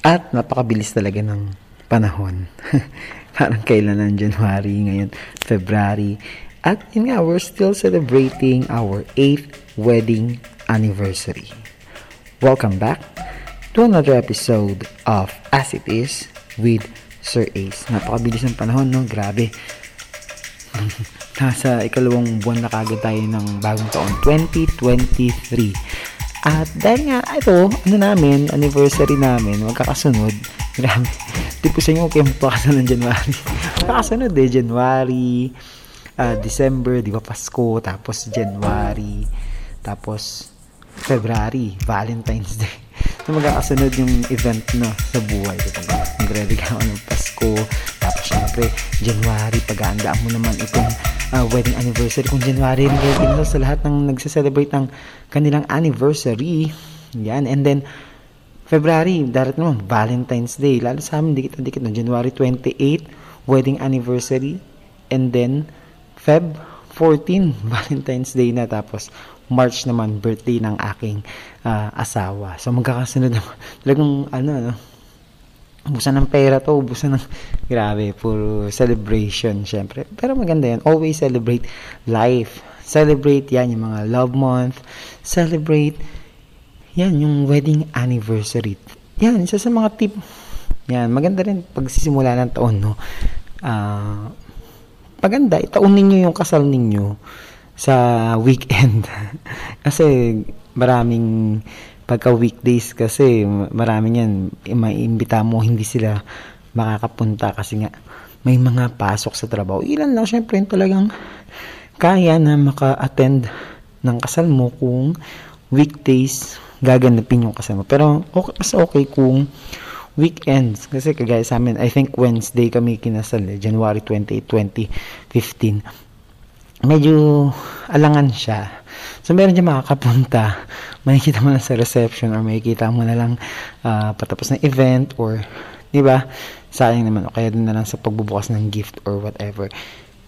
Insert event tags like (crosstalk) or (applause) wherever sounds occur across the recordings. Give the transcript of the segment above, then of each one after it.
At napakabilis talaga ng panahon. (laughs) Parang kailan ng January, ngayon February. At yun nga, we're still celebrating our 8th wedding anniversary. Welcome back to another episode of As It Is with Sir Ace. Napakabilis ng panahon, no? Grabe. (laughs) Nasa ikalawang buwan na kagad tayo ng bagong taon, 2023. At dahil nga, ito, ano namin, anniversary namin, magkakasunod. Grabe. Sa inyo, kayo magpakasunod ng January. (laughs) magkakasunod eh, January, uh, December, di ba, Pasko, tapos January, tapos February, Valentine's Day. (laughs) So, magkakasunod yung event na sa buhay. Diba? Ako ng Pasko, tapos syempre, January, pag-aandaan mo naman itong uh, wedding anniversary. Kung January rin kayo sa lahat ng nagse-celebrate ng kanilang anniversary. Yan. And then, February, darat naman, Valentine's Day. Lalo sa amin, dikit-dikit na January 28, wedding anniversary. And then, Feb 14, (laughs) Valentine's Day na. Tapos, March naman, birthday ng aking uh, asawa. So, magkakasunod naman. Talagang, ano, ano, ubusan ng pera to, ubusan ng, (laughs) grabe, puro celebration, syempre. Pero maganda yan. Always celebrate life. Celebrate yan, yung mga love month. Celebrate, yan, yung wedding anniversary. Yan, isa sa mga tip. Yan, maganda rin pagsisimula ng taon, no? Uh, paganda, itaon ninyo yung kasal ninyo sa weekend. (laughs) kasi maraming pagka weekdays kasi maraming yan maiimbita mo hindi sila makakapunta kasi nga may mga pasok sa trabaho. Ilan lang syempre talagang kaya na maka-attend ng kasal mo kung weekdays gaganapin yung kasal mo. Pero okay, mas okay kung weekends. Kasi kagaya sa amin, I think Wednesday kami kinasal, eh, January 28, 2015 medyo alangan siya. So, meron dyan makakapunta. (laughs) Makikita mo na sa reception or makikita mo na lang uh, patapos ng event or, di ba? Sayang naman. O kaya din na lang sa pagbubukas ng gift or whatever.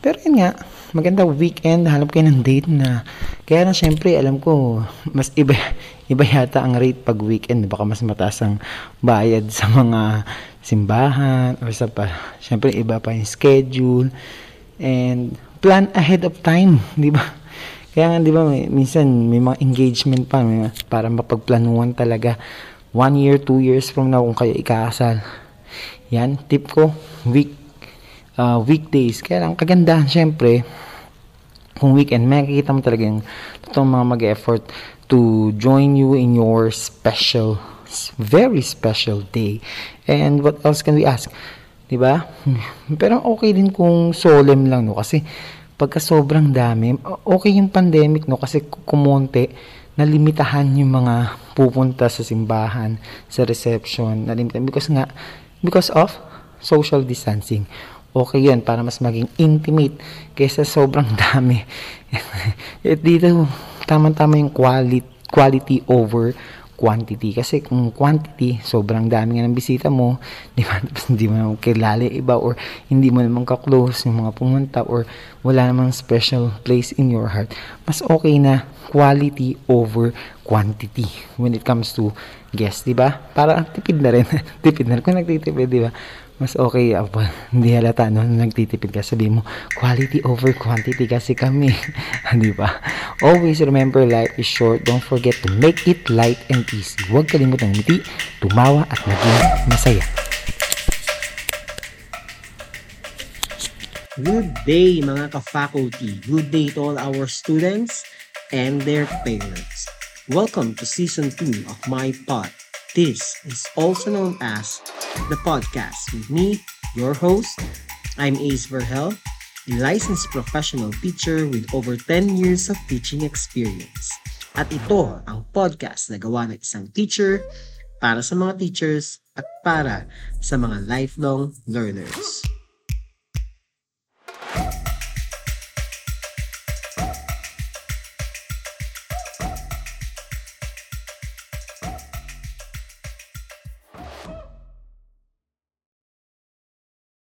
Pero yun nga, maganda weekend, halap kayo ng date na. Kaya na syempre, alam ko, mas iba, (laughs) iba yata ang rate pag weekend. Baka mas mataas ang bayad sa mga simbahan or sa pa. Syempre, iba pa yung schedule. And plan ahead of time, (laughs) di ba? Kaya nga, di ba, may, minsan may mga engagement pa may, para mapagplanuhan talaga. One year, two years from now kung kayo ikakasal. Yan, tip ko, week, uh, weekdays. Kaya lang, kagandahan, syempre, kung weekend, makikita mo talaga yung totoong mga mag-effort to join you in your special, very special day. And what else can we ask? 'Di ba? (laughs) Pero okay din kung solemn lang no kasi pagka sobrang dami, okay yung pandemic no kasi kumonte nalimitahan yung mga pupunta sa simbahan, sa reception, nalimitahan because nga because of social distancing. Okay yun para mas maging intimate kaysa sobrang (laughs) dami. At dito, tama-tama yung quality, quality over quantity. Kasi kung quantity, sobrang dami nga ng bisita mo, (laughs) di ba? Tapos hindi mo naman kilala iba or hindi mo naman ka-close yung mga pumunta or wala namang special place in your heart. Mas okay na quality over quantity when it comes to guests, di ba? Para tipid na rin. (laughs) tipid na rin. Kung nagtitipid, di ba? mas okay ako. Hindi halata no, nagtitipid ka. Sabi mo, quality over quantity kasi kami. (laughs) Di ba? Always remember life is short. Don't forget to make it light and easy. Huwag kalimutan ngiti, tumawa at maging masaya. Good day mga ka-faculty. Good day to all our students and their parents. Welcome to season 2 of my pod this is also known as the podcast with me, your host. I'm Ace Verhel, a licensed professional teacher with over 10 years of teaching experience. At ito ang podcast na gawa ng isang teacher para sa mga teachers at para sa mga lifelong learners.